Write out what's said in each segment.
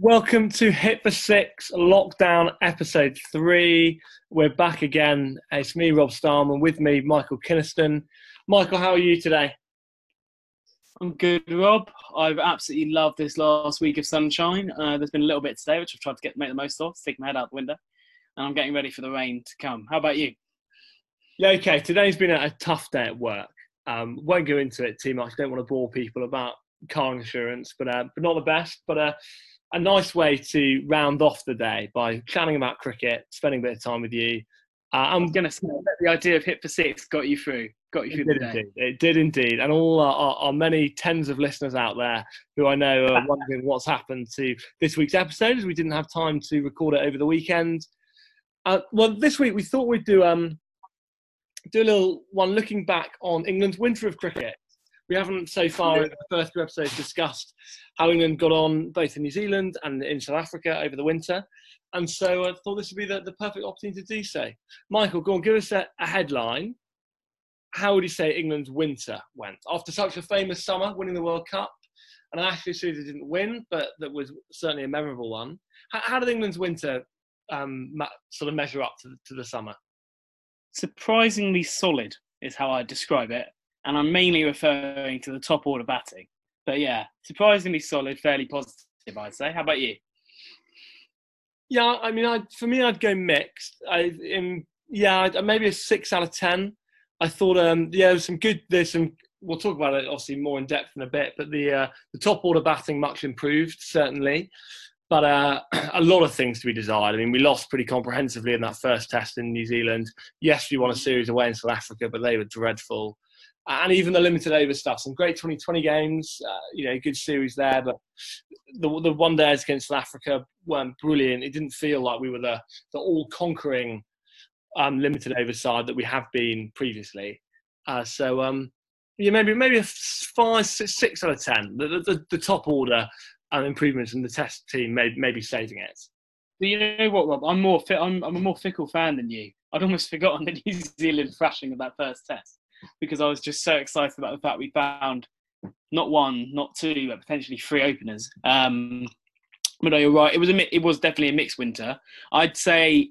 Welcome to Hit for Six Lockdown Episode 3. We're back again. It's me, Rob Starman, with me, Michael Kinniston. Michael, how are you today? I'm good, Rob. I've absolutely loved this last week of sunshine. Uh, there's been a little bit today, which I've tried to get make the most of, stick my head out the window, and I'm getting ready for the rain to come. How about you? Yeah, okay. Today's been a, tough day at work. Um, won't go into it too much. Don't want to bore people about car insurance, but uh, but not the best. But uh, a nice way to round off the day by chatting about cricket, spending a bit of time with you. Uh, I'm going to say that the idea of hit for six got you through, got you through the day. Indeed. It did indeed, and all our, our, our, many tens of listeners out there who I know are wondering what's happened to this week's episode, as we didn't have time to record it over the weekend. Uh, well, this week we thought we'd do um do a little one looking back on England's winter of cricket we haven't so far in the first two episodes discussed how England got on both in New Zealand and in South Africa over the winter. And so I thought this would be the, the perfect opportunity to do so. Michael, go on, give us a, a headline. How would you say England's winter went? After such a famous summer, winning the World Cup, and actually Susie didn't win, but that was certainly a memorable one. How, how did England's winter um, sort of measure up to, to the summer? Surprisingly solid is how I describe it and I'm mainly referring to the top order batting. But yeah, surprisingly solid, fairly positive, I'd say. How about you? Yeah, I mean, I for me, I'd go mixed. I in yeah, maybe a six out of ten. I thought, um, yeah, some good. There's some. We'll talk about it obviously more in depth in a bit, but the uh, the top order batting much improved certainly, but uh, a lot of things to be desired. I mean, we lost pretty comprehensively in that first test in New Zealand. Yes, we won a series away in South Africa, but they were dreadful and even the limited over stuff. Some great 2020 games, uh, you know, good series there. But the the one days against South Africa weren't brilliant. It didn't feel like we were the the all conquering um, limited over side that we have been previously. Uh, so um, yeah, maybe maybe a five six out of ten. The the, the top order um, improvements in the test team may maybe saving it. But you know what, Rob? I'm more fit. I'm, I'm a more fickle fan than you. I'd almost forgotten the New Zealand thrashing of that first test because I was just so excited about the fact we found not one, not two, but potentially three openers. Um, but no, you're right. It was a it was definitely a mixed winter. I'd say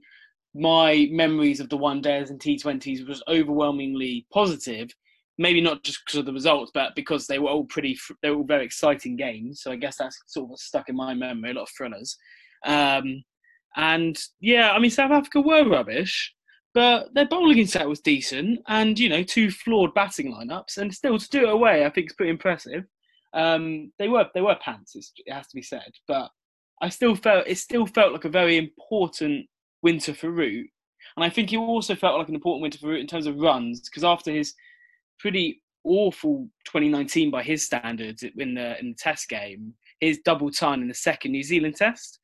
my memories of the one days and T20s was overwhelmingly positive. Maybe not just because of the results, but because they were all pretty, they were all very exciting games. So I guess that's sort of stuck in my memory. A lot of thrillers. Um, and yeah, I mean, South Africa were rubbish, but their bowling attack was decent, and you know, two flawed batting lineups, and still to do it away, I think is pretty impressive. Um, they were they were pants, it has to be said, but I still felt it still felt like a very important winter for Root, and I think it also felt like an important winter for Root in terms of runs because after his pretty awful 2019 by his standards in the in the Test game, his double ton in the second New Zealand Test,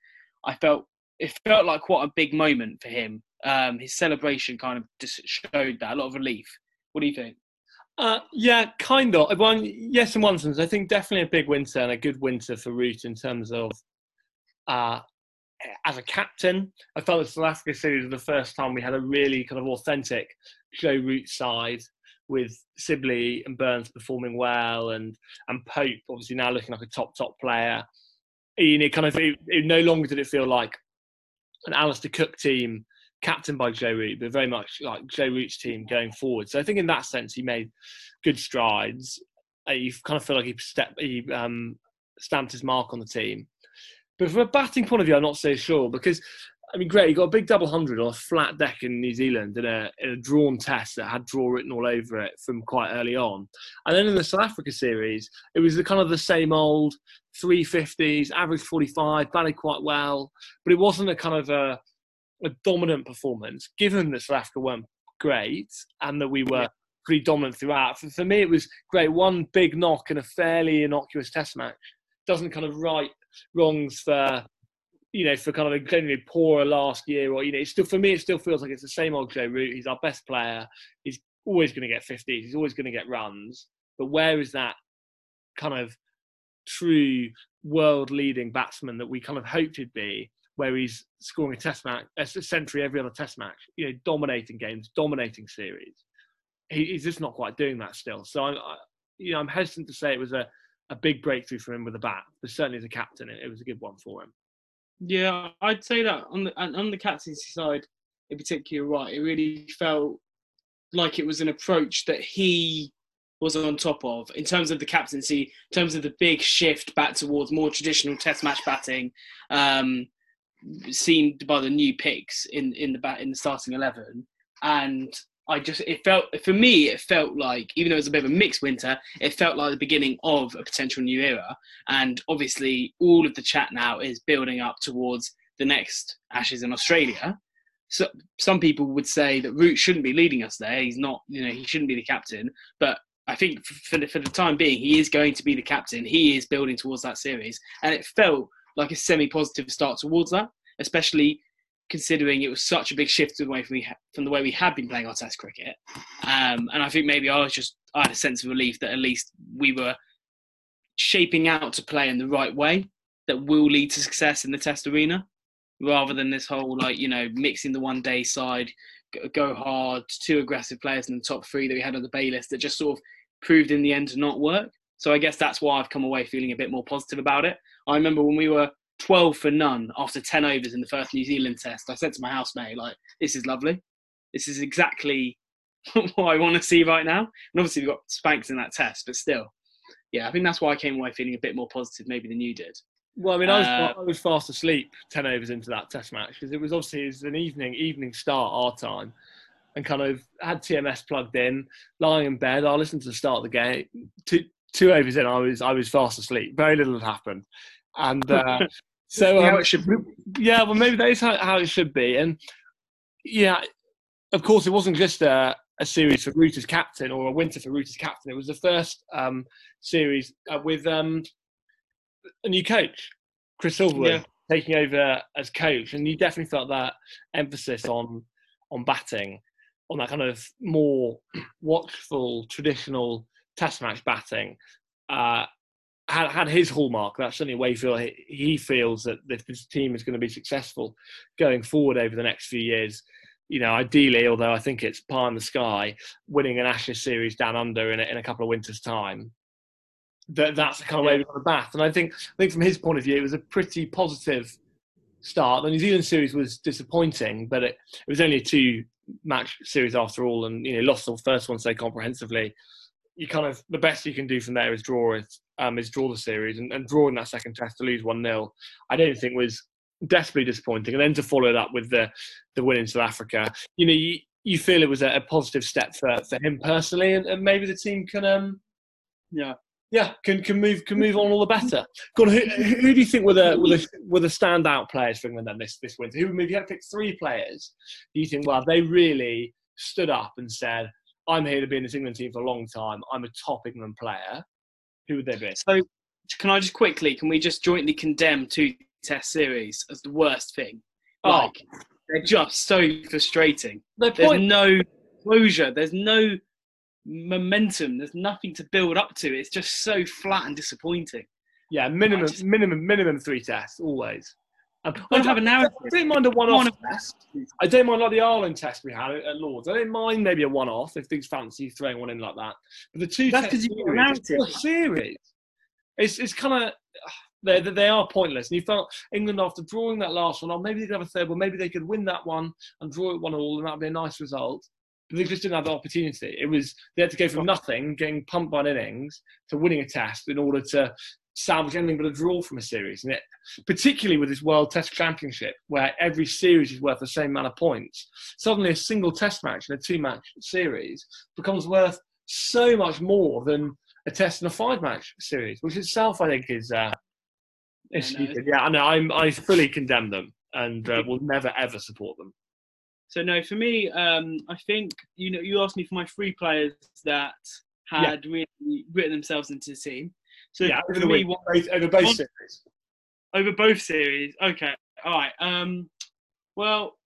I felt it felt like quite a big moment for him um, his celebration kind of just showed that a lot of relief. What do you think? Uh, yeah, kind of. Well, yes, in one sense, I think definitely a big winter and a good winter for Root in terms of uh, as a captain. I felt the South Africa series was the first time we had a really kind of authentic Joe Root side with Sibley and Burns performing well, and and Pope obviously now looking like a top top player. You know, kind of it, it no longer did it feel like an Alastair Cook team captained by Joe Root, but very much like Joe Root's team going forward. So I think in that sense he made good strides. Uh, you kind of feel like he, he um, stamped his mark on the team. But from a batting point of view, I'm not so sure because I mean, great, he got a big double hundred on a flat deck in New Zealand in a, in a drawn test that had draw written all over it from quite early on. And then in the South Africa series, it was the kind of the same old 350s, average 45, batted quite well, but it wasn't a kind of a a dominant performance, given that South Africa weren't great and that we were pretty dominant throughout. For, for me, it was great. One big knock in a fairly innocuous test match doesn't kind of right wrongs for you know for kind of a generally poorer last year or you know it still for me it still feels like it's the same old Joe Root. He's our best player. He's always going to get 50s. He's always going to get runs. But where is that kind of true world leading batsman that we kind of hoped he'd be? Where he's scoring a test match, a century every other test match, you know, dominating games, dominating series. He, he's just not quite doing that still. So I'm, I, you know, I'm hesitant to say it was a, a big breakthrough for him with the bat. But certainly as a captain, it, it was a good one for him. Yeah, I'd say that on the on the captaincy side, in particular, right, it really felt like it was an approach that he was on top of in terms of the captaincy, in terms of the big shift back towards more traditional Test match batting, um, seen by the new picks in in the bat in the starting eleven, and I just it felt for me it felt like even though it was a bit of a mixed winter, it felt like the beginning of a potential new era. And obviously, all of the chat now is building up towards the next Ashes in Australia. So some people would say that Root shouldn't be leading us there. He's not, you know, he shouldn't be the captain. But I think for the, for the time being, he is going to be the captain. He is building towards that series, and it felt like a semi-positive start towards that, especially considering it was such a big shift away from, we, from the way we had been playing our Test cricket. Um, and I think maybe I was just I had a sense of relief that at least we were shaping out to play in the right way that will lead to success in the Test arena, rather than this whole like you know mixing the one day side, go hard, two aggressive players in the top three that we had on the Bayliss that just sort of proved in the end to not work. So I guess that's why I've come away feeling a bit more positive about it. I remember when we were 12 for none after 10 overs in the first New Zealand test. I said to my housemate, like, this is lovely. This is exactly what I want to see right now. And obviously, we got spanks in that test, but still, yeah, I think that's why I came away feeling a bit more positive maybe than you did. Well, I mean, I was, uh, I was fast asleep 10 overs into that test match because it was obviously it was an evening evening start our time and kind of had TMS plugged in, lying in bed. I listened to the start of the game. Two, two overs in, I was I was fast asleep. Very little had happened, and uh, So um, how it should be. Yeah, well, maybe that is how, how it should be. And yeah, of course, it wasn't just a, a series for Root as captain or a winter for Root as captain. It was the first um, series uh, with um, a new coach, Chris Silverwood, yeah. taking over as coach, and you definitely felt that emphasis on on batting, on that kind of more watchful, traditional Test match batting. Uh, had, had his hallmark. That's certainly a way feel he, he feels that if this team is going to be successful going forward over the next few years, you know, ideally, although I think it's pie in the sky, winning an Ashes series down under in a, in a couple of winters' time. That that's the kind of way we're going to bat. And I think I think from his point of view, it was a pretty positive start. The New Zealand series was disappointing, but it, it was only a two match series after all, and you know lost the first one so comprehensively you kind of the best you can do from there is draw it, um, is draw the series and, and drawing that second test to lose one 0 I don't think was desperately disappointing. And then to follow it up with the the win in South Africa, you know, you, you feel it was a, a positive step for, for him personally, and, and maybe the team can um yeah yeah can can move can move on all the better. Go on, who, who do you think were the were the, were the standout players for England then this this winter? Who if you had to pick three players, do you think well they really stood up and said I'm here to be in this England team for a long time. I'm a top England player. Who would they be? So, can I just quickly, can we just jointly condemn two test series as the worst thing? Oh. Like, they're just so frustrating. There's point- no closure. There's no momentum. There's nothing to build up to. It's just so flat and disappointing. Yeah, minimum, just, minimum, minimum three tests always. I don't have a narrative. I don't mind a one-off test. I don't mind like the Ireland test we had at Lords. I don't mind maybe a one-off if things fancy throwing one in like that. But the two that's because you got a narrative. series. It's it's kind of they they are pointless. And you felt England after drawing that last one, or oh, maybe they could have a third one, maybe they could win that one and draw it one all, and that'd be a nice result. But they just didn't have the opportunity. It was they had to go from nothing, getting pumped by innings, to winning a test in order to salvage anything but a draw from a series. And it, particularly with this World Test Championship, where every series is worth the same amount of points, suddenly a single Test match in a two-match series becomes worth so much more than a Test and a five-match series, which itself I think is uh, is yeah, stupid. Yeah, I know. I'm, I fully condemn them and uh, will never ever support them. So no, for me, um, I think you know you asked me for my three players that had yeah. really written themselves into the team. So yeah, over, the week, both, over both on, series. Over both series. Okay. All right. Um. Well,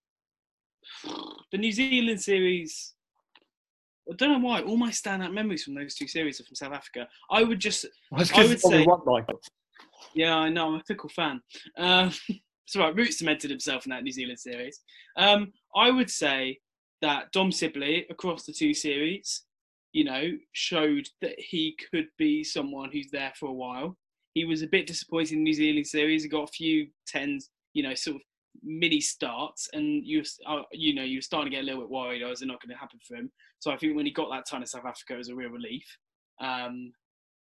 the New Zealand series. I don't know why. All my standout memories from those two series are from South Africa. I would just. Well, I would say. Yeah, I know. I'm a fickle fan. Um, it's right. Root cemented himself in that New Zealand series. Um, I would say that Dom Sibley across the two series you know, showed that he could be someone who's there for a while. He was a bit disappointed in the New Zealand series. He got a few tens, you know, sort of mini starts, and you, uh, you know, you were starting to get a little bit worried. Oh, is it not going to happen for him? So I think when he got that time in South Africa, it was a real relief. Um,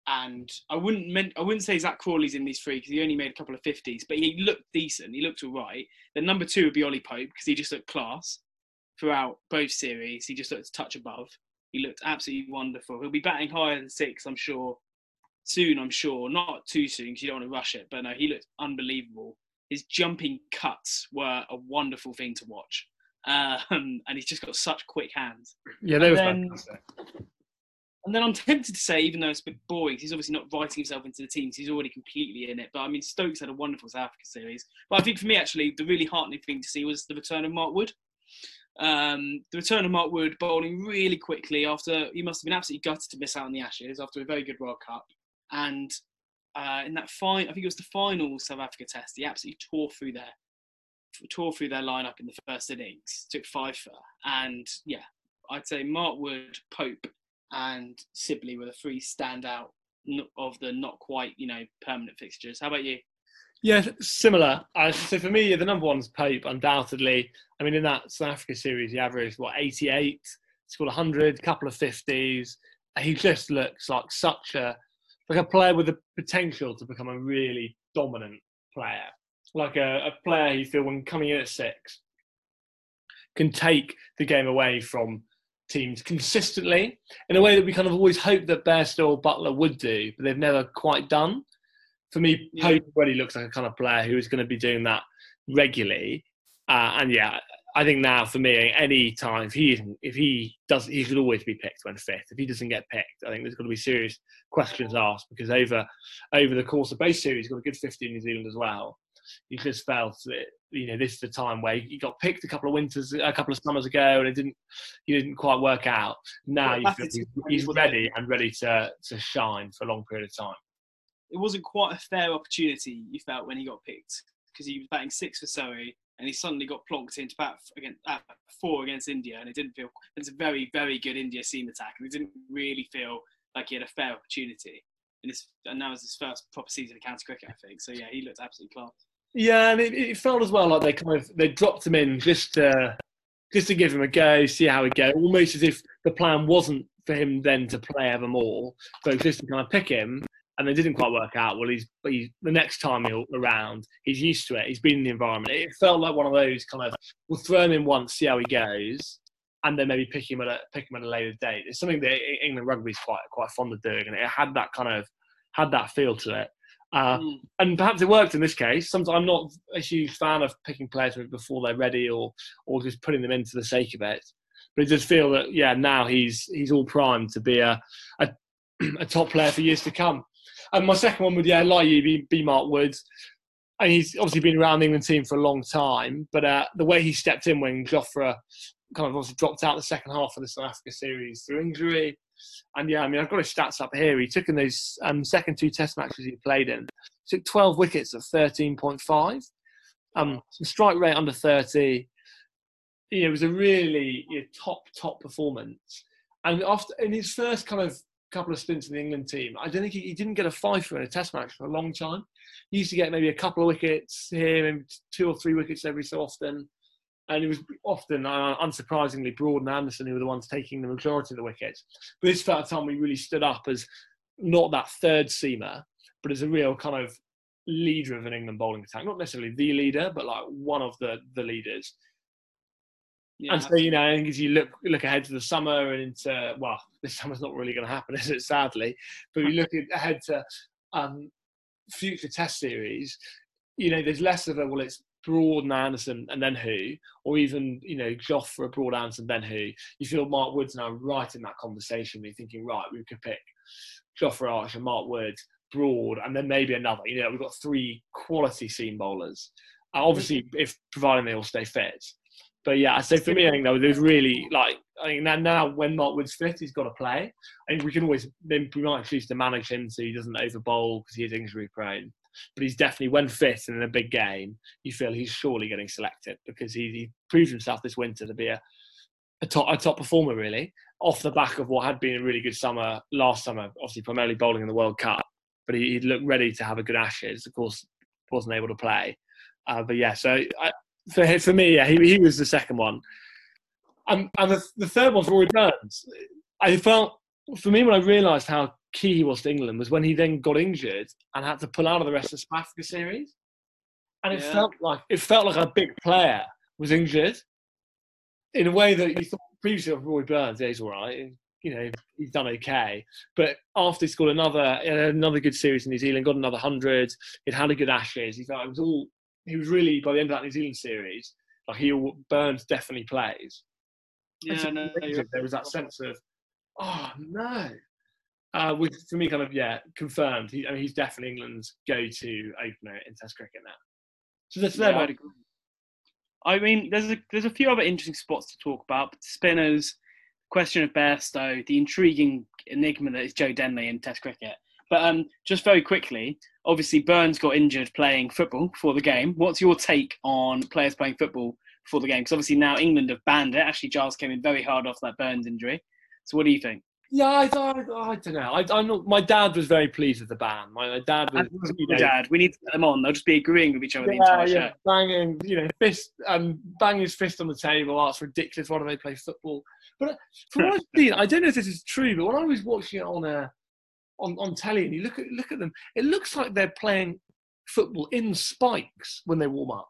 and I wouldn't I wouldn't say Zak Crawley's in these three because he only made a couple of fifties, but he looked decent. He looked all right. Then number two would be Ollie Pope because he just looked class throughout both series. He just looked a touch above. He looked absolutely wonderful. He'll be batting higher than six, I'm sure. Soon, I'm sure. Not too soon because you don't want to rush it. But no, he looked unbelievable. His jumping cuts were a wonderful thing to watch. Um, and he's just got such quick hands. Yeah, they were then- fantastic. And then I'm tempted to say, even though it's a bit boring, he's obviously not writing himself into the teams. He's already completely in it. But I mean, Stokes had a wonderful South Africa series. But I think for me, actually, the really heartening thing to see was the return of Mark Wood. Um, the return of Mark Wood bowling really quickly after he must have been absolutely gutted to miss out on the Ashes after a very good World Cup. And uh, in that fine, I think it was the final South Africa test, he absolutely tore through their tore through their lineup in the first innings, took for, and yeah, I'd say Mark Wood, Pope, and Sibley were the three standout of the not quite you know permanent fixtures. How about you? Yeah, similar. Uh, so for me, the number one's Pope, undoubtedly. I mean, in that South Africa series, he averaged what 88, scored 100, couple of 50s. He just looks like such a like a player with the potential to become a really dominant player, like a, a player you feel when coming in at six can take the game away from teams consistently in a way that we kind of always hoped that Bairstow Buttler would do, but they've never quite done. For me, Yeah. Pope already looks like a kind of player who is going to be doing that regularly. Uh, and yeah, I think now for me, any time if he isn't- if he does, he should always be picked when fit. If he doesn't get picked, I think there's going to be serious questions asked because over over the course of both series, he's got a good 50 in New Zealand as well. He just felt that you know this is the time where he got picked a couple of winters, a couple of summers ago, and it didn't he didn't quite work out. Now Well, you that's feel it. he's, he's ready and ready to to shine for a long period of time. It wasn't quite a fair opportunity you felt when he got picked because he was batting six for Surrey and he suddenly got plonked into bat against at four against India and it didn't feel it's a very very good India seam attack and it didn't really feel like he had a fair opportunity. And, this, and that was his first proper season of county cricket, I think. So yeah, he looked absolutely class. Yeah, and it, it felt as well like they kind of they dropped him in just to just to give him a go, see how he go. Almost as if the plan wasn't for him then to play ever more, but just to kind of pick him. And it didn't quite work out. Well, he's, he's the next time he'll around, he's used to it. He's been in the environment. It felt like one of those kind of we'll throw him in once, see how he goes, and then maybe pick him at a pick him at a later date. It's something that England rugby's quite quite fond of doing, and it had that kind of had that feel to it. Uh, Mm. and perhaps it worked in this case. Sometimes I'm not a huge fan of picking players before they're ready or or just putting them in for the sake of it. But it does feel that yeah, now he's he's all primed to be a a, a top player for years to come. And my second one would yeah, like you, be, be Mark Woods. And he's obviously been around the England team for a long time, but uh, the way he stepped in when Jofra kind of obviously dropped out the second half of the South Africa series through injury, and yeah, I mean, I've got his stats up here. He took in those um, second two Test matches he played in, took 12 wickets at 13.5, um, strike rate under 30. You know, it was a really you know, top top performance. And after in his first kind of couple of stints in the England team, I don't think he, he didn't get a fifer in a Test match for a long time. He used to get maybe a couple of wickets here, maybe two or three wickets every so often. And it was often, uh, unsurprisingly, Broad and Anderson who were the ones taking the majority of the wickets. But this felt time we really stood up as not that third seamer, but as a real kind of leader of an England bowling attack. Not necessarily the leader, but like one of the the leaders. Yeah, and so you know, and as you look look ahead to the summer and into well, this summer's not really going to happen, is it? Sadly, but you look ahead to um, future Test series. You know, there's less of a well, it's Broad and Anderson and then who, or even you know Jofra Broad Anderson then who. You feel Mark Woods now right in that conversation. You're thinking right, we could pick Jofra Archer, Mark Woods, Broad, and then maybe another. You know, we've got three quality seam bowlers. Uh, obviously, if providing they all stay fit. But yeah, so for me, I think though, there's really like I think now, now when Mark Wood's fit, he's got to play. I think we can always then we might choose to manage him so he doesn't over bowl because he is injury prone. But he's definitely when fit and in a big game, you feel he's surely getting selected because he, he proved himself this winter to be a a top a top performer really off the back of what had been a really good summer last summer, obviously primarily bowling in the World Cup. But he, he looked ready to have a good Ashes. Of course, wasn't able to play. Uh, but yeah, so I, for for me, yeah, he, he was the second one. And, and the, the third one's Rory Burns. I felt for me when I realised how key he was to England was when he then got injured and had to pull out of the rest of the South Africa series. And it yeah. felt like it felt like a big player was injured in a way that you thought previously of Rory Burns. Yeah, he's all right. You know, he's done okay. But after he scored another another good series in New Zealand, got another hundred, he'd had a good Ashes. He felt it was all. He was really by the end of that New Zealand series, like he Burns definitely plays. Yeah, no, there was that sense of, oh no, uh, which for me kind of yeah confirmed. He, I mean, he's definitely England's go-to opener in Test cricket now. So that's yeah, there. I mean, there's a there's a few other interesting spots to talk about. But spinners, question of Bairstow, the intriguing enigma that is Joe Denley in Test cricket. But um, just very quickly, obviously Burns got injured playing football before the game. What's your take on players playing football before the game? Because obviously now England have banned it. Actually, Giles came in very hard off that Burns injury. So what do you think? Yeah, I, I, I don't know. I, not. My dad was very pleased with the ban. My, my dad was. You know, dad, we need to get them on. They'll just be agreeing with each other yeah, the entire yeah. show. Banging, you know, fist, um, banging his fist on the table. Oh, it's ridiculous. Why do they play football? But uh, from what I've seen, I don't know if this is true, but when I was watching it on a, uh, on on telly, and you look at look at them, it looks like they're playing football in spikes when they warm up.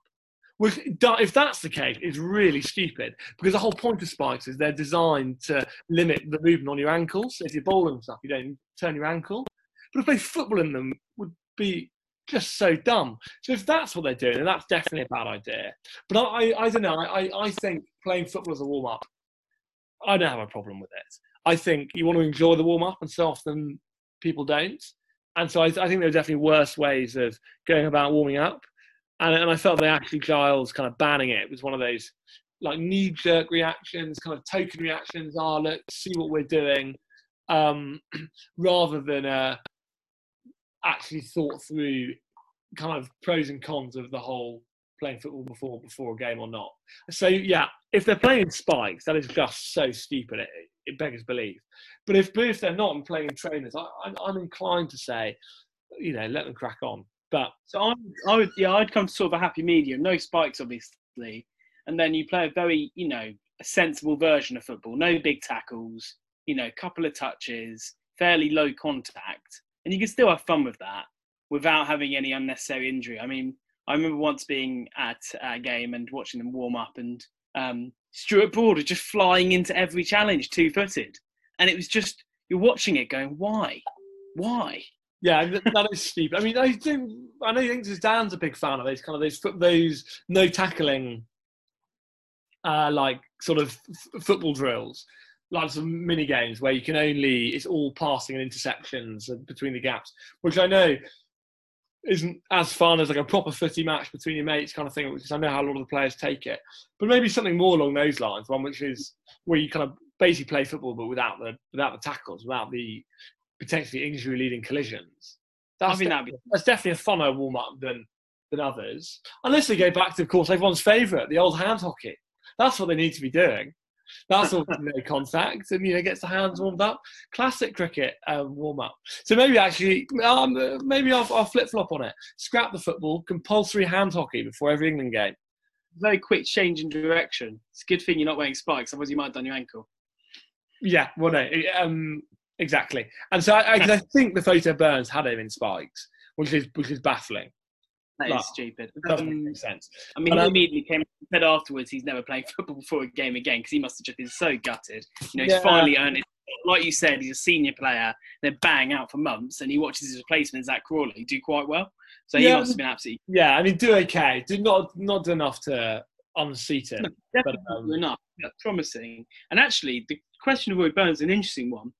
Which, if that's the case, it's really stupid because the whole point of spikes is they're designed to limit the movement on your ankles. So if you're bowling stuff, you don't turn your ankle. But if they football in them, would be just so dumb. So if that's what they're doing, then that's definitely a bad idea. But I, I, I don't know. I, I think playing football as a warm up, I don't have a problem with it. I think you want to enjoy the warm up, and so often people don't. And so I, I think there are definitely worse ways of going about warming up and, and I felt that actually Giles kind of banning it was one of those like knee jerk reactions, kind of token reactions. Ah, oh, let's see what we're doing, um, rather than uh, actually thought through kind of pros and cons of the whole playing football before before a game or not. So yeah, if they're playing spikes, that is just so stupid. It, it beggars belief. But if if they're not and playing trainers, I, I'm, I'm inclined to say, you know, let them crack on. But so I, I would, yeah, I'd come to sort of a happy medium. No spikes, obviously, and then you play a very, you know, a sensible version of football. No big tackles, you know, couple of touches, fairly low contact, and you can still have fun with that without having any unnecessary injury. I mean, I remember once being at a game and watching them warm up, and um, Stuart Broad just flying into every challenge two footed, and it was just you're watching it going, why, why? Yeah, that is stupid. I mean, I do. I know think Dan's a big fan of those kind of those those no tackling, uh, like sort of f- football drills, like some mini games where you can only it's all passing and interceptions between the gaps, which I know isn't as fun as like a proper footy match between your mates kind of thing, which I know how a lot of the players take it. But maybe something more along those lines, one which is where you kind of basically play football but without the without the tackles, without the potentially injury leading collisions. That's, I mean, de- be- that's definitely a funner warm up than than others. Unless they go back to, of course, everyone's favourite, the old hand hockey. That's what they need to be doing. That's all no contact, and you know gets the hands warmed up. Classic cricket um, warm up. So maybe actually, um, maybe I'll, I'll flip flop on it. Scrap the football, compulsory hand hockey before every England game. Very quick change in direction. It's a good thing you're not wearing spikes, otherwise you might have done your ankle. Yeah, well, no. Um, Exactly. And so I, I, I think the photo Burns had him in spikes, which is which is baffling. That is stupid. It doesn't um, make sense. I mean, but, he um, immediately came said afterwards he's never playing football before a game again because he must have just been so gutted. You know, he's yeah. finally earned it. Like you said, he's a senior player. They're bang out for months, and he watches his replacement Zak Crawley do quite well. So yeah, he must have been absolutely. Yeah, I mean, do okay. Do not not enough to unseat him. No, definitely but, um, enough. That's promising. And actually, the question of Rory Burns is an interesting one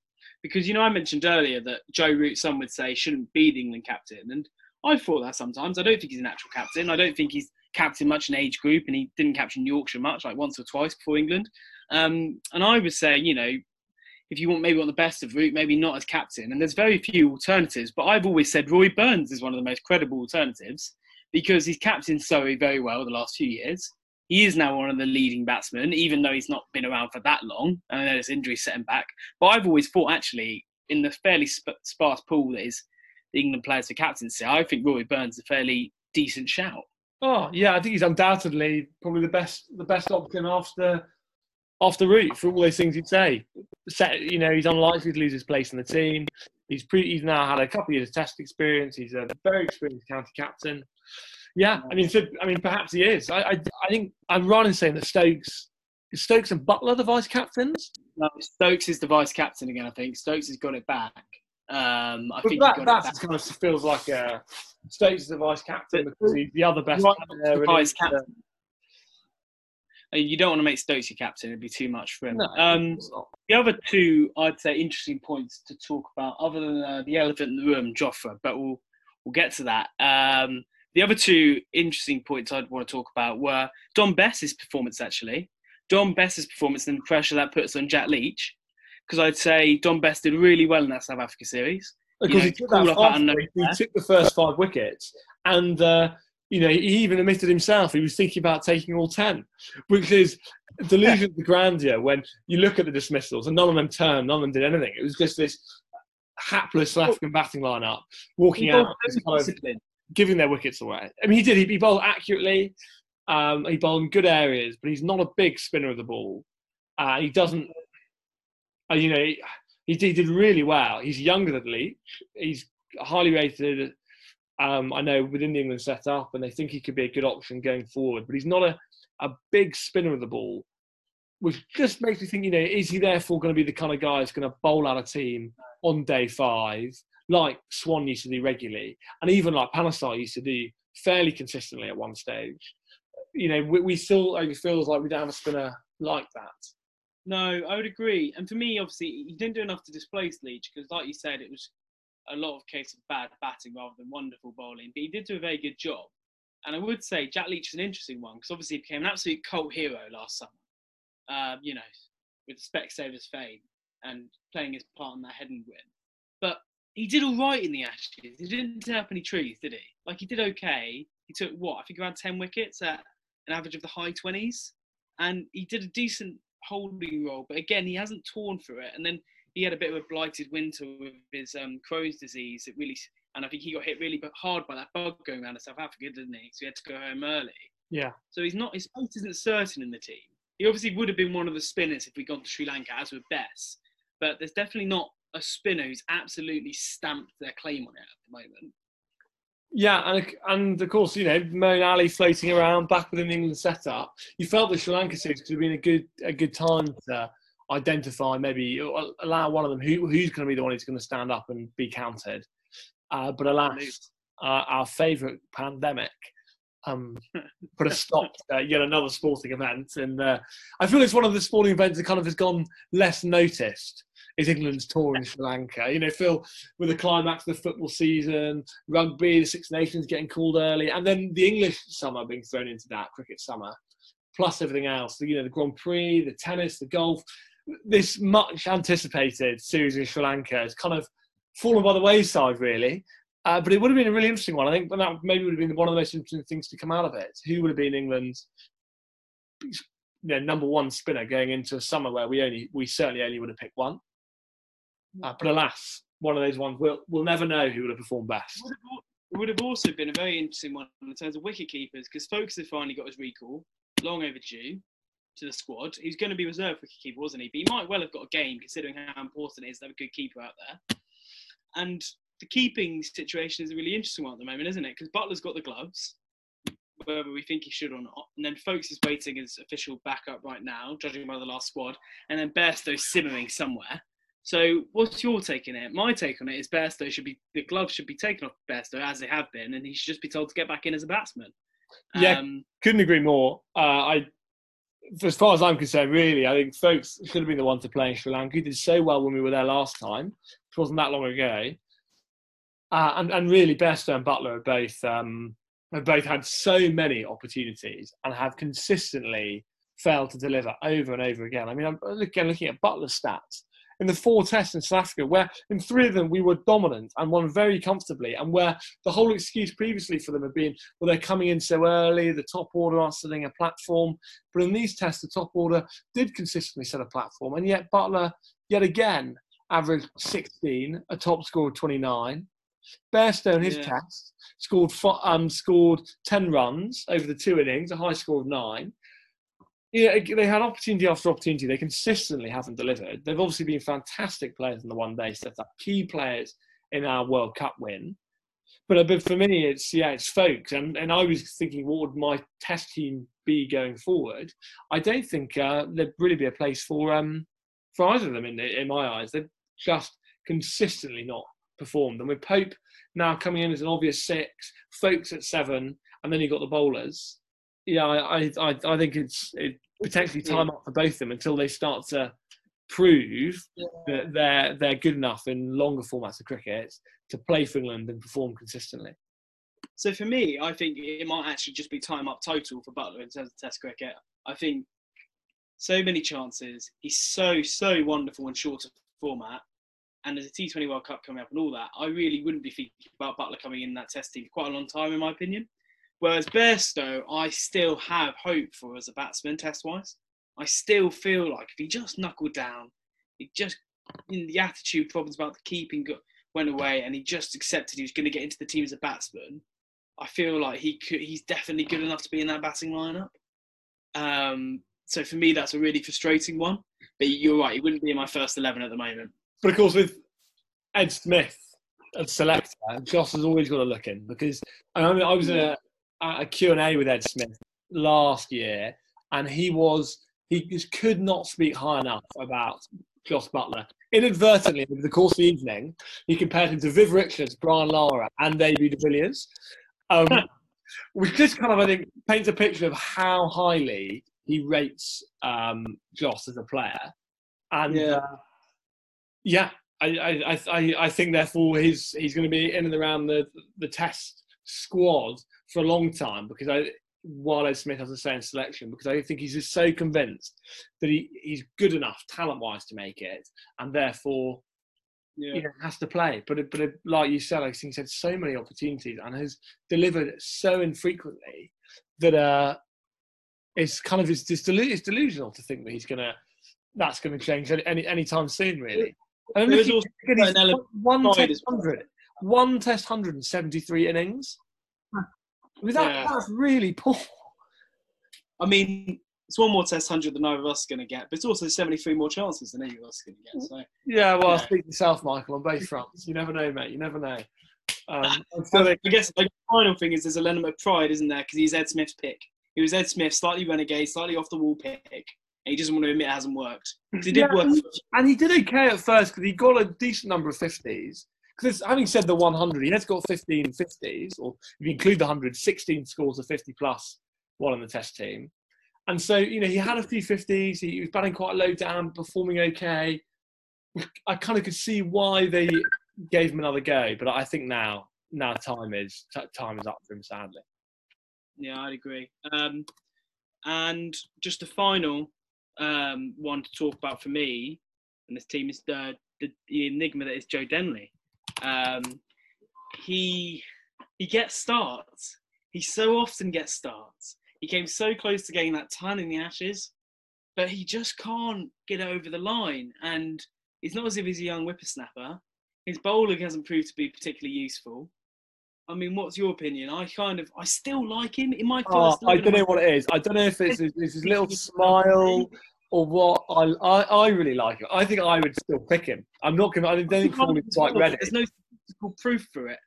because you know I mentioned earlier that Joe Root, some would say, shouldn't be the England captain, and I thought that sometimes. I don't think he's an actual captain. I don't think he's captain much in age group, and he didn't captain Yorkshire much, like once or twice before England. Um, and I was saying, you know, if you want maybe want the best of Root, maybe not as captain. And there's very few alternatives, but I've always said Rory Burns is one of the most credible alternatives because he's captained Surrey very well the last few years. he is now one of the leading batsmen, even though he's not been around for that long. And I know this injury set him back. But I've always thought, actually, in the fairly sp- sparse pool that is the England players for captaincy, I think Rory Burns is a fairly decent shout. Oh yeah, I think he's undoubtedly probably the best the best option after after Root for all those things you'd say. Set, you know, he's unlikely to lose his place in the team. He's pre- he's now had a couple of years of test experience. He's a very experienced county captain. Yeah, I mean, so, I mean, perhaps he is. I, I, I think I'm right in saying that Stokes, Stokes and Buttler the vice captains. No, Stokes is the vice captain again. I think Stokes has got it back. Um, I But think that, that kind of feels like a Stokes is the vice captain because he's the other best Right, vice uh, captain. Uh, You don't want to make Stokes your captain; it'd be too much for him. No, um, the other two, I'd say, interesting points to talk about, other than uh, the elephant in the room, Jofra, but we'll we'll get to that. Um, the other two interesting points I'd want to talk about were Dom Bess's performance, actually. Dom Bess's performance and the pressure that puts on Jack Leach, because I'd say Dom Bess did really well in that South Africa series. Because know, he took that off fast out of break, he took the first five wickets, and uh, you know he even admitted himself he was thinking about taking all ten, which is delusion of grandeur. When you look at the dismissals, and none of them turned, none of them did anything. It was just this hapless South African batting lineup walking He out, bowled just very kind of giving their wickets away. I mean, he did. He, he bowled accurately. Um, he bowled in good areas, but he's not a big spinner of the ball. Uh, he doesn't. Uh, you know, he, he did, really well. He's younger than Leach. He's highly rated. Um, I know within the England setup, and they think he could be a good option going forward. But he's not a, a big spinner of the ball, which just makes me think. You know, is he therefore going to be the kind of guy who's going to bowl out a team on day five, like Swann used to do regularly, and even like Panesar used to do fairly consistently at one stage? You know, we, we still it feels like we don't have a spinner like that. No, I would agree. And for me, obviously, he didn't do enough to displace Leach because, like you said, it was a lot of case of bad batting rather than wonderful bowling. But he did do a very good job. And I would say Jack Leach is an interesting one because obviously he became an absolute cult hero last summer. Um, you know, with the Specsavers fame and playing his part in that Headingley win. But he did all right in the Ashes. He didn't tear up any trees, did he? Like he did okay. He took what I think around ten wickets at an average of the high twenties, and he did a decent holding role. But again, he hasn't torn through it. And then he had a bit of a blighted winter with his um, Crohn's disease. It really, and I think he got hit really hard by that bug going around in South Africa, didn't he? So he had to go home early. Yeah. So he's not his place isn't certain in the team. He obviously would have been one of the spinners if we'd gone to Sri Lanka, as with Bess. But there's definitely not a spinner who's absolutely stamped their claim on it at the moment. Yeah, and and of course, you know, Moeen Ali floating around back within the England setup. You felt the Sri Lanka series could have been a good a good time to identify, maybe allow one of them who who's going to be the one who's going to stand up and be counted. Uh, but alas, uh, our favourite pandemic um, put a stop to uh, yet another sporting event, and uh, I feel it's one of the sporting events that kind of has gone less noticed. Is England's tour in Sri Lanka? You know, Phil, with the climax of the football season, rugby, the Six Nations getting called early, and then the English summer being thrown into that cricket summer, plus everything else. You know, the Grand Prix, the tennis, the golf. This much anticipated series in Sri Lanka has kind of fallen by the wayside, really. Uh, but it would have been a really interesting one. I think that maybe would have been one of the most interesting things to come out of it. Who would have been England's you know, number one spinner going into a summer where we only we certainly only would have picked one. Uh, but alas, one of those ones we'll we'll never know who would have performed best. It would have also been a very interesting one in terms of wicket keepers because Stokes had finally got his recall, long overdue, to the squad. He's going to be reserve wicket keeper, wasn't he? But he might well have got a game considering how important it is to have a good keeper out there. And the keeping situation is a really interesting one at the moment, isn't it? Because Buttler's got the gloves, whether we think he should or not. And then Foakes is waiting as official backup right now, judging by the last squad. And then Bairstow's simmering somewhere. So, what's your take on it? My take on it is Bairstow should be the gloves should be taken off Bairstow as they have been, and he should just be told to get back in as a batsman. Yeah. Um, Couldn't agree more. Uh, I, as far as I'm concerned, really, I think Foakes should have been the one to play in Sri Lanka. He did so well when we were there last time, which wasn't that long ago. Uh, and, and really, Bairstow and Buttler are both um, have both had so many opportunities and have consistently failed to deliver over and over again. I mean, I'm again looking at Buttler's stats. In the four tests in South Africa, where in three of them we were dominant and won very comfortably, and where the whole excuse previously for them had been, well, they're coming in so early, the top order aren't setting a platform. But in these tests, the top order did consistently set a platform, and yet Buttler, yet again, averaged 16, a top score of 29. Bairstow, his yeah. test, scored um, scored 10 runs over the two innings, a high score of nine. Yeah, they had opportunity after opportunity. They consistently haven't delivered. They've obviously been fantastic players in the one day set up, key players in our World Cup win. But, uh, but for me, it's yeah, it's Foakes, and and I was thinking, what would my test team be going forward? I don't think uh, there'd really be a place for um for either of them in in my eyes. They've just consistently not performed. And with Pope now coming in as an obvious six, Foakes at seven, and then you've got the bowlers. Yeah, I I, I think it's it potentially time up for both of them until they start to prove yeah. that they're they're good enough in longer formats of cricket to play for England and perform consistently. So for me, I think it might actually just be time up total for Buttler in terms of Test cricket. I think so many chances. He's so so wonderful in shorter format, and there's a T20 World Cup coming up and all that, I really wouldn't be thinking about Buttler coming in that test team for quite a long time, in my opinion. Whereas Bairstow, I still have hope for as a batsman, test wise. I still feel like if he just knuckled down, he just in the attitude problems about the keeping went away, and he just accepted he was going to get into the team as a batsman. I feel like he could. He's definitely good enough to be in that batting lineup. Um, so for me, that's a really frustrating one. But you're right; he wouldn't be in my first eleven at the moment. But of course, with Ed Smith as selector, Jos has always got to look in because I, mean, I was in a, a Q&A with Ed Smith last year and he was he just could not speak high enough about Jos Buttler. Inadvertently, over the course of the evening, he compared him to Viv Richards, Brian Lara, and A.B. de Villiers, um, which just kind of, I think, paints a picture of how highly he rates um, Jos as a player. And yeah. uh, yeah, I, I, I, I think therefore he's he's going to be in and around the the test squad for a long time because I while Ed Smith has a say in selection because I think he's just so convinced that he, he's good enough talent wise to make it and therefore yeah. you know, has to play. But but it, like you said, I think he's had so many opportunities and has delivered so infrequently that uh, it's kind of it's, it's, it's delusional to think that he's gonna that's going to change any any time soon, really. And an element one test hundred, one test hundred and seventy-three innings. I mean, that, yeah. that's really poor. I mean, it's one more test hundred than either of us are going to get, but it's also seventy-three more chances than any of us are going to get. So yeah, well, yeah. speak yourself, Michael, on both fronts. You never know, mate. You never know. Um, I guess the final thing is there's a element of pride, isn't there? Because he's Ed Smith's pick. He was Ed Smith, slightly renegade, slightly off the wall pick and he doesn't want to admit it hasn't worked. He did yeah, work, and he did okay at first because he got a decent number of fifties. Because having said the 100, he has got 15 50s, or if you include the 100, 16 scores of 50 plus while on the test team. And so, you know, he had a few 50s. He was batting quite low down, performing okay. I kind of could see why they gave him another go, but I think now, now time is time is up for him. Sadly. Yeah, I'd agree. Um, and just the final um, one to talk about for me and this team is the, the, the enigma that is Joe Denley. Um, he he gets starts. He so often gets starts. He came so close to getting that ton in the Ashes, but he just can't get over the line. And it's not as if he's a young whippersnapper. His bowling hasn't proved to be particularly useful. I mean, what's your opinion? I kind of, I still like him in my oh, first. Oh, I don't know what it is. I don't know if it's, it's his little smile or what. I, I, I really like him. I think I would still pick him. I'm not going. I don't think he's quite ready. There's no physical proof for it.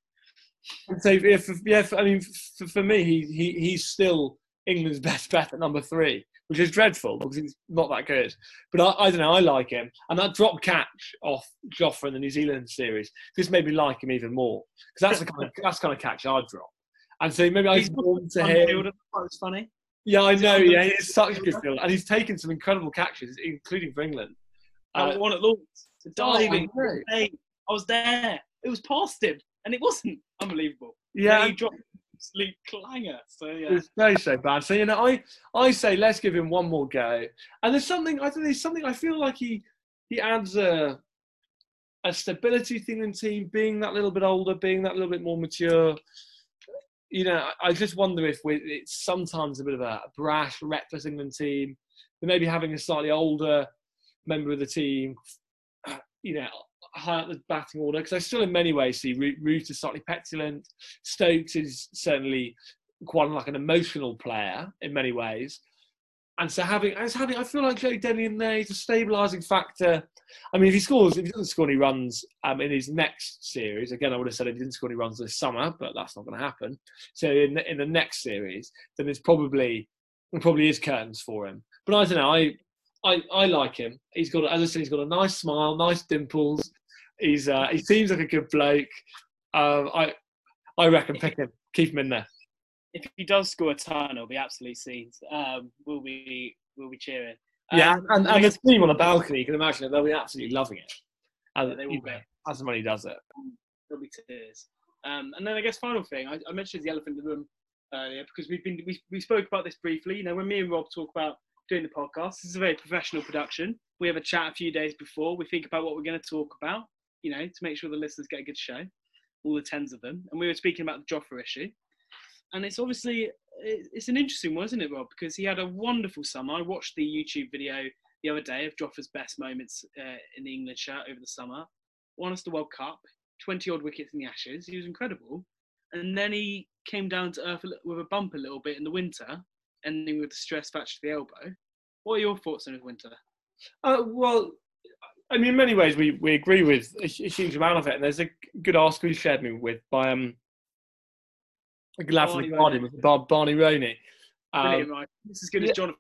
So yeah, for, yeah. For, I mean, for, for me, he, he he's still England's best bet at number three, which is dreadful because he's not that good. But I, I don't know, I like him. And that drop catch off Jofra in the New Zealand series just made me like him even more because that's the kind of that's the kind of catch I'd drop. And so maybe I warm to him. It's funny. Yeah, I know. Yeah, he's such a good fielder, and he's taken some incredible catches, including for England. Uh, one at Lords, diving. Oh, I was there. It was past him, and it wasn't unbelievable. Yeah, he dropped sleep clanger. So yeah, it's very so bad. So you know, I I say let's give him one more go. And there's something I think there's something I feel like he he adds a a stability thing in team, being that little bit older, being that little bit more mature. You know, I just wonder if it's sometimes a bit of a brash, reckless England team. They maybe having a slightly older member of the team, you know, high up the batting order. Because I still, in many ways, see Root is slightly petulant. Stokes is certainly quite like an emotional player in many ways. And so having, as having, I feel like Joe Denly in there, he's a stabilising factor. I mean, if he scores, if he doesn't score any runs um, in his next series, again, I would have said if he didn't score any runs this summer, but that's not going to happen. So in the, in the next series, then it's probably it probably is curtains for him. But I don't know. I I, I like him. He's got, as I said, he's got a nice smile, nice dimples. He's uh, he seems like a good bloke. Um, I I reckon pick him, keep him in there if he does score a ton, it'll be absolutely scenes. Um, we'll be we'll be cheering. Yeah, um, and, and the team on the balcony, you can imagine it. they'll be absolutely loving it. As, yeah, they will be. as money does it. There'll be tears. Um, and then I guess final thing, I, I, mentioned the elephant in the room earlier because we've been we, we spoke about this briefly. You know, when me and Rob talk about doing the podcast, this is a very professional production. We have a chat a few days before. We think about what we're going to talk about. You know, to make sure the listeners get a good show, all the tens of them. And we were speaking about the Jofra issue and it's obviously it's an interesting one, isn't it, Rob? Because he had a wonderful summer. I watched the YouTube video the other day of Jofra's best moments uh, in the England shirt over the summer. Won us the World Cup, 20 odd wickets in the Ashes. He was incredible. And then he came down to earth with a bump a little bit in the winter, ending with the stress fracture to the elbow. What are your thoughts on his winter? Uh, well, I mean, in many ways, we, we agree with a, a huge amount of it. And there's a good article you shared me with by um, glad for the Guardian with Barney Ronay. Um, right? This is good yeah. as Jonathan.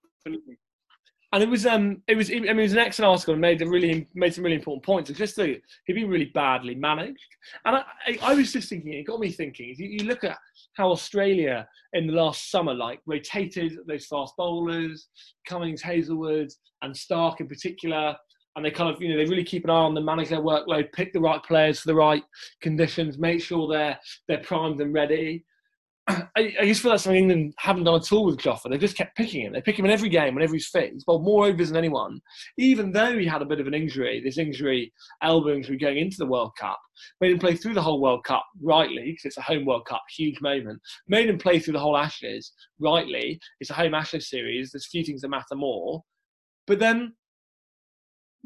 And it was um it was I mean it was an excellent article and made a really made some really important points. It's just that he'd been really badly managed. And I, I, I was just thinking, it got me thinking. You, you, look at how Australia in the last summer like rotated those fast bowlers, Cummins, Hazlewood, and Starc in particular. And they kind of, you know, they really keep an eye on them, manage their workload, pick the right players for the right conditions, make sure they're they're primed and ready. I, I just feel like something England haven't done at all with Jofra. They just kept picking him. They pick him in every game whenever he's fit. He's bowled more overs than anyone, even though he had a bit of an injury. This injury, elbow injury, going into the World Cup, made him play through the whole World Cup rightly because it's a home World Cup, huge moment. Made him play through the whole Ashes rightly. It's a home Ashes series. There's few things that matter more, but then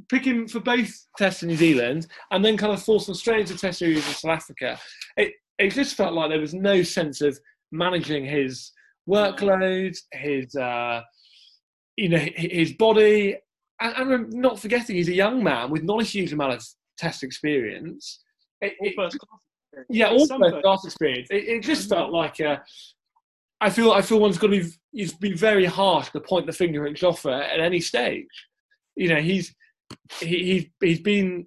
pick him for both tests in New Zealand and then kind of force him straight into test series in South Africa. It, it just felt like there was no sense of managing his workload, his uh, you know his body, and, and, not forgetting he's a young man with not a huge amount of test experience. It, it, yeah, all first class experience. It, it, just felt like a. I feel I feel one's got to be he's been very harsh to point the finger at Jofra at any stage. You know he's he, he's he's been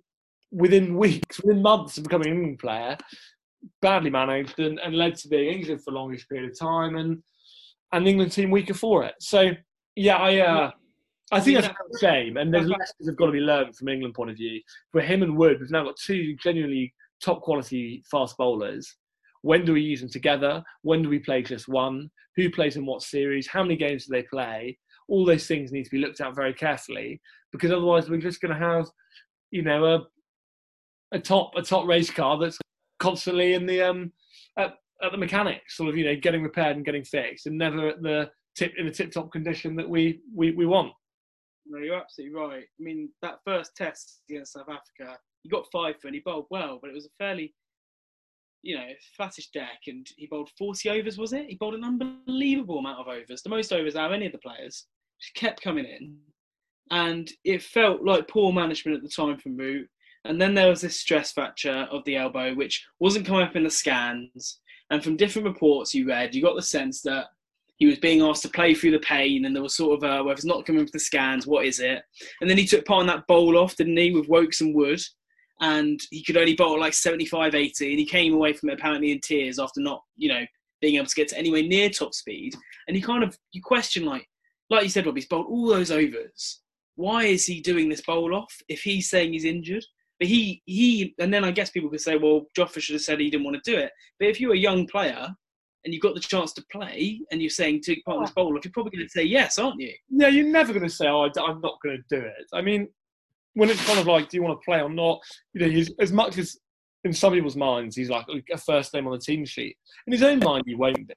within weeks, within months of becoming an England player, badly managed and, and led to being injured for the longest period of time and and England team weaker for it. So yeah, I uh, I think that's a shame, and there's lessons have got to be learned from England point of view. For him and Wood, we've now got two genuinely top quality fast bowlers. When do we use them together? When do we play just one? Who plays in what series? How many games do they play? All those things need to be looked at very carefully because otherwise we're just going to have, you know, a a top a top race car that's constantly in the um at, at the mechanics, sort of you know getting repaired and getting fixed, and never at the tip in the tip top condition that we we we want. No, you're absolutely right. I mean, that first test against South Africa, he got five for and he bowled well, but it was a fairly, you know, flattish deck, and he bowled 40 overs, was it? He bowled an unbelievable amount of overs, the most overs out of any of the players. Just kept coming in, and it felt like poor management at the time from Root. And then there was this stress fracture of the elbow, which wasn't coming up in the scans. And from different reports you read, you got the sense that he was being asked to play through the pain, and there was sort of a, well, if it's not coming from the scans, what is it? And then he took part in that bowl off, didn't he, with Woakes and Wood, and he could only bowl like 75, 80, and he came away from it apparently in tears after not, you know, being able to get to anywhere near top speed. And you kind of you question like, like you said, Rob, he's bowled all those overs. Why is he doing this bowl off if he's saying he's injured? But he he and then I guess people could say, well, Jofra should have said he didn't want to do it. But if you're a young player and you've got the chance to play and you're saying take part in this bowl, you're probably going to say yes, aren't you? Yeah, you're never going to say, oh, I'm not going to do it. I mean, when it's kind of like, do you want to play or not? You know, he's, as much as in some people's minds, he's like a first name on the team sheet. In his own mind, he won't be.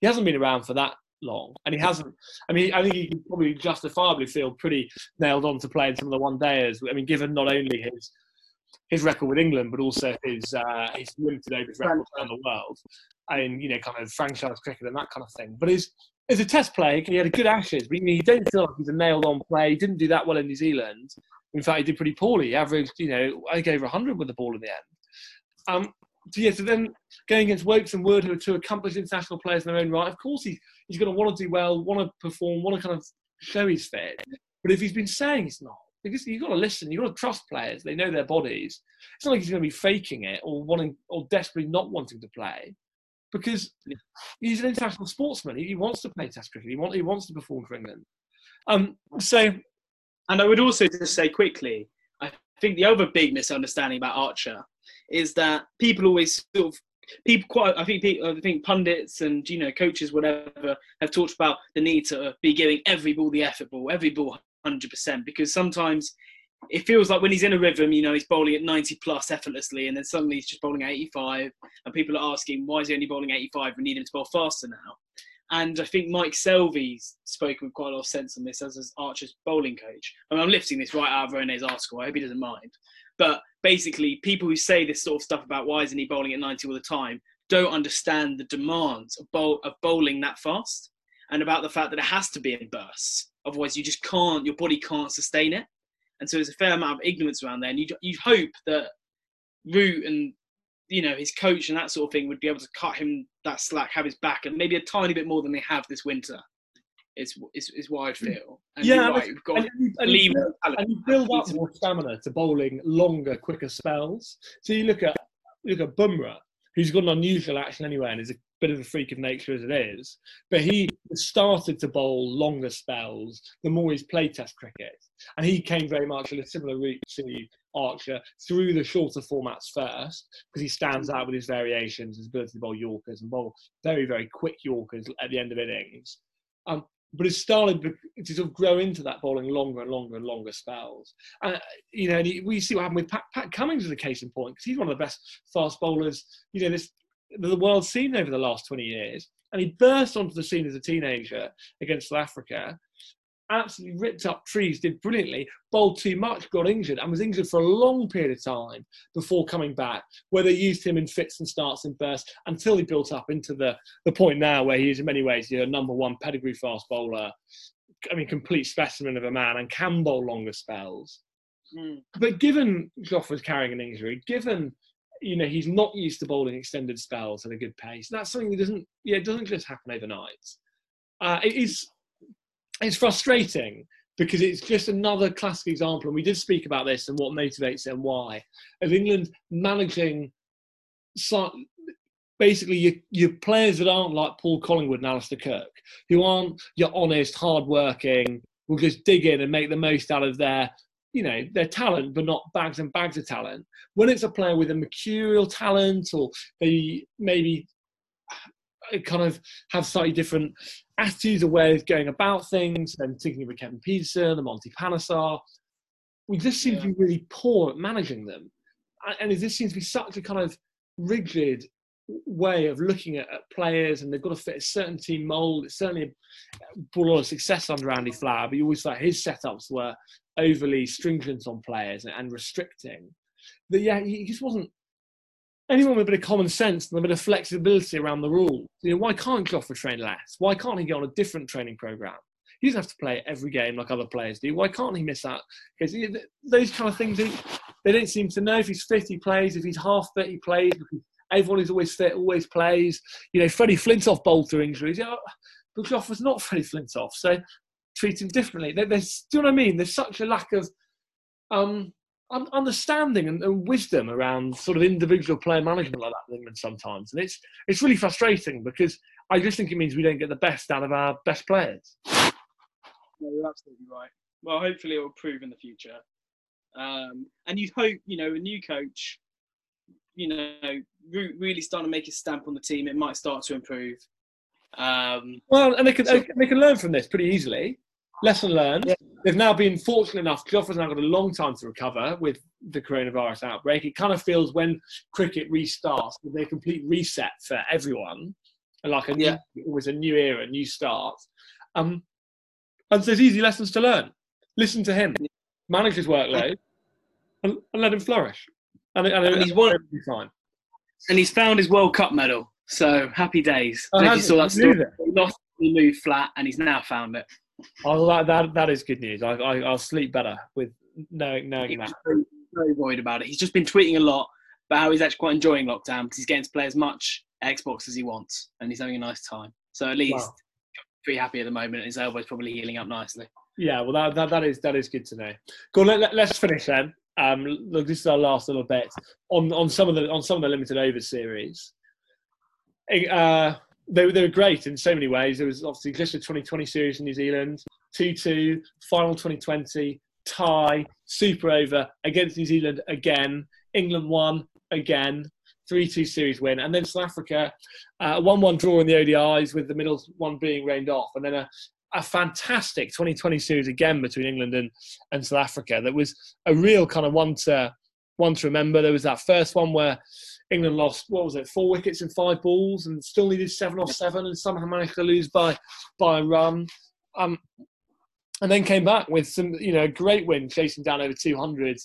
He hasn't been around for that long, and he hasn't. I mean, I think he can probably justifiably feel pretty nailed on to playing some of the one days. I mean, given not only his his record with England, but also his uh, his limited overs record around the world, and you know, kind of franchise cricket and that kind of thing. But he's as a test player, he had a good Ashes, but he don't feel like he's a nailed on player. He didn't do that well in New Zealand. In fact, he did pretty poorly. He averaged, you know, I think over 100 with the ball in the end. Um, so yeah, so then going against Woakes and Wood, who are two accomplished international players in their own right, of course he, he's going to want to do well, want to perform, want to kind of show he's fit. But if he's been saying he's not, because you've got to listen, you've got to trust players. They know their bodies. It's not like he's going to be faking it or wanting or desperately not wanting to play, because he's an international sportsman. He, wants to play Test cricket. He, want, he wants to perform for England. Um, so, and I would also just say quickly, I think the other big misunderstanding about Archer is that people always sort of people quite I think people, I think pundits and you know coaches whatever have talked about the need to be giving every ball the effort ball, every ball 100% because sometimes it feels like when he's in a rhythm, you know, he's bowling at 90 plus effortlessly, and then suddenly he's just bowling at 85, and people are asking why is he only bowling 85? We need him to bowl faster now. And I think Mike Selvey's spoken with quite a lot of sense on this as, as Archer's bowling coach. I mean, I'm lifting this right out of Ronay's article. I hope he doesn't mind. But basically, people who say this sort of stuff about why isn't he bowling at 90 all the time don't understand the demands of, bowl, of bowling that fast and about the fact that it has to be in bursts. Otherwise, you just can't, your body can't sustain it. And so there's a fair amount of ignorance around there. And you, you hope that Root and, you know, his coach and that sort of thing would be able to cut him that slack, have his back, and maybe a tiny bit more than they have this winter is is, is what I feel. And yeah, right, and, you, and, you build, and you build up more stamina to bowling longer, quicker spells. So you look at look at Bumrah, who's got an unusual action anyway, and is a bit of a freak of nature as it is. But he started to bowl longer spells the more he's played Test cricket, and he came very much in a similar route to Archer through the shorter formats first because he stands out with his variations, his ability to bowl Yorkers and bowl very, very quick Yorkers at the end of innings. Um, but it's started to sort of grow into that bowling longer and longer and longer spells. And, you know, and he, we see what happened with Pat, Pat Cummins as a case in point, because he's one of the best fast bowlers, you know, this the world's seen over the last 20 years. And he burst onto the scene as a teenager against South Africa absolutely ripped up trees, did brilliantly, bowled too much, got injured, and was injured for a long period of time before coming back, where they used him in fits and starts and bursts until he built up into the, the point now where he is in many ways you know, number one pedigree fast bowler. I mean, complete specimen of a man and can bowl longer spells. Mm. But given Jofra's carrying an injury, given you know he's not used to bowling extended spells at a good pace, that's something that doesn't yeah it doesn't just happen overnight. Uh, it is it's frustrating because it's just another classic example, and we did speak about this and what motivates it and why, of England managing basically your, your players that aren't like Paul Collingwood and Alastair Cook, who aren't your honest, hard-working, will just dig in and make the most out of their, you know, their talent, but not bags and bags of talent. When it's a player with a mercurial talent, or they maybe kind of have slightly different attitudes or ways of going about things. And thinking of a Kevin Pietersen, the Monty Panesar, we just seem yeah. to be really poor at managing them. And it just seems to be such a kind of rigid way of looking at, at, players and they've got to fit a certain team mold. It's certainly brought a lot of success under Andy Flower, but you always thought his setups were overly stringent on players and, and restricting. But yeah, he just wasn't anyone with a bit of common sense and a bit of flexibility around the rules. You know, why can't Jofra train less? Why can't he get on a different training program? He doesn't have to play every game like other players do. Why can't he miss out? Because those kind of things, they don't seem to know. If he's fit, he plays. If he's half fit, he plays. Everyone who's always fit always plays. You know, Freddie Flintoff bowled through injuries. Yeah, but Jofra's not Freddie Flintoff, so treat him differently. There's, do you know what I mean? There's such a lack of um, understanding and, and, wisdom around sort of individual player management like that in England sometimes, and it's it's really frustrating because I just think it means we don't get the best out of our best players. No, you're absolutely right. Well, hopefully it will prove in the future, um, and you'd hope you know a new coach, you know, really starting to make a stamp on the team. It might start to improve. Um, well, and they can so, they can learn from this pretty easily. lesson learned. Yeah. They've now been fortunate enough. Christopher's now got a long time to recover with the coronavirus outbreak. It kind of feels when cricket restarts with a complete reset for everyone, like a new, yeah. always a new era, a new start. Um, and so there's easy lessons to learn. Listen to him, manage his workload, and, and let him flourish. And, and, and he's won. Fine. And he's found his World Cup medal. So happy days. Oh, you saw that story. He lost, he moved flat, and he's now found it. Oh, that, that, that is good news. I, I, will sleep better with knowing, knowing that. Very, very worried about it. He's just been tweeting a lot about how he's actually quite enjoying lockdown because he's getting to play as much Xbox as he wants, and he's having a nice time. So at least wow. pretty happy at the moment. His elbow's probably healing up nicely. Yeah, well, that, that, that is that is good to know. Go on, let, us finish then. Um, look, this is our last little bit on, on some of the on some of the limited over series. Uh, they, they were great in so many ways. There was obviously just the 2020 series in New Zealand, 2 2, final 2020, tie, super over against New Zealand again. England won again, 3 2 series win. And then South Africa, a 1 1 draw in the ODIs with the middle one being rained off. And then a, a fantastic 2020 series again between England and, and South Africa that was a real kind of one to, one to remember. There was that first one where England lost what was it, four wickets in five balls, and still needed seven off seven, and somehow managed to lose by by a run. Um, and then came back with some, you know, great win, chasing down over 200.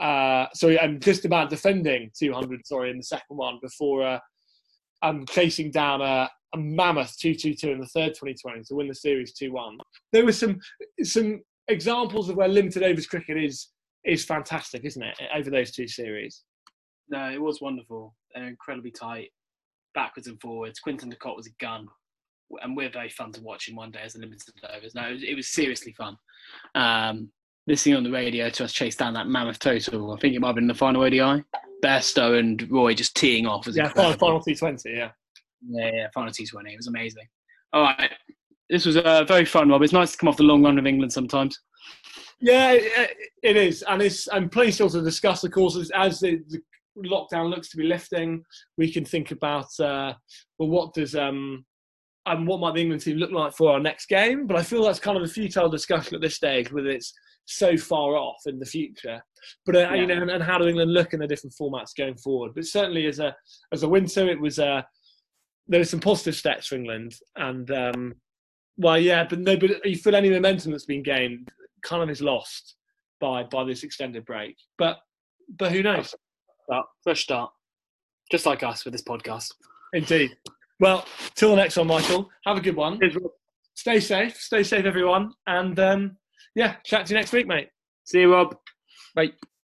Uh, sorry, I'm just about defending 200. Sorry, in the second one before uh, I'm chasing down a, a mammoth 2-2-2 in the third 2020 to win the series 2-1. There were some some examples of where limited overs cricket is is fantastic, isn't it? Over those two series. No, it was wonderful. They're incredibly tight, backwards and forwards. Quinton de Kock was a gun, and we're very fun to watch in one day as a limited overs. No, it was, it was seriously fun. Um, listening on the radio to us chase down that mammoth total. I think it might have been the final ODI. Bairstow and Roy just teeing off. Was yeah, final, final T20, yeah. Yeah, yeah, final T20. It was amazing. All right. This was uh, very fun, Rob. It's nice to come off the long run of England sometimes. Yeah, it is, and it's. I'm pleased to also discuss, of course, as the, the lockdown looks to be lifting, we can think about uh, well, what does um, and what might the England team look like for our next game? But I feel that's kind of a futile discussion at this stage, whether it's so far off in the future. But uh, yeah. you know, and, and, how do England look in the different formats going forward? But certainly as a as a winter, it was uh, there were some positive steps for England, and um, well, yeah, but no, but you feel any momentum that's been gained kind of is lost by by this extended break. But but who knows? start, fresh start, just like us with this podcast. Indeed. Well, till the next one, Michael. Have a good one. Stay safe. Stay safe, everyone. And um, yeah, chat to you next week, mate. See you, Rob. Bye.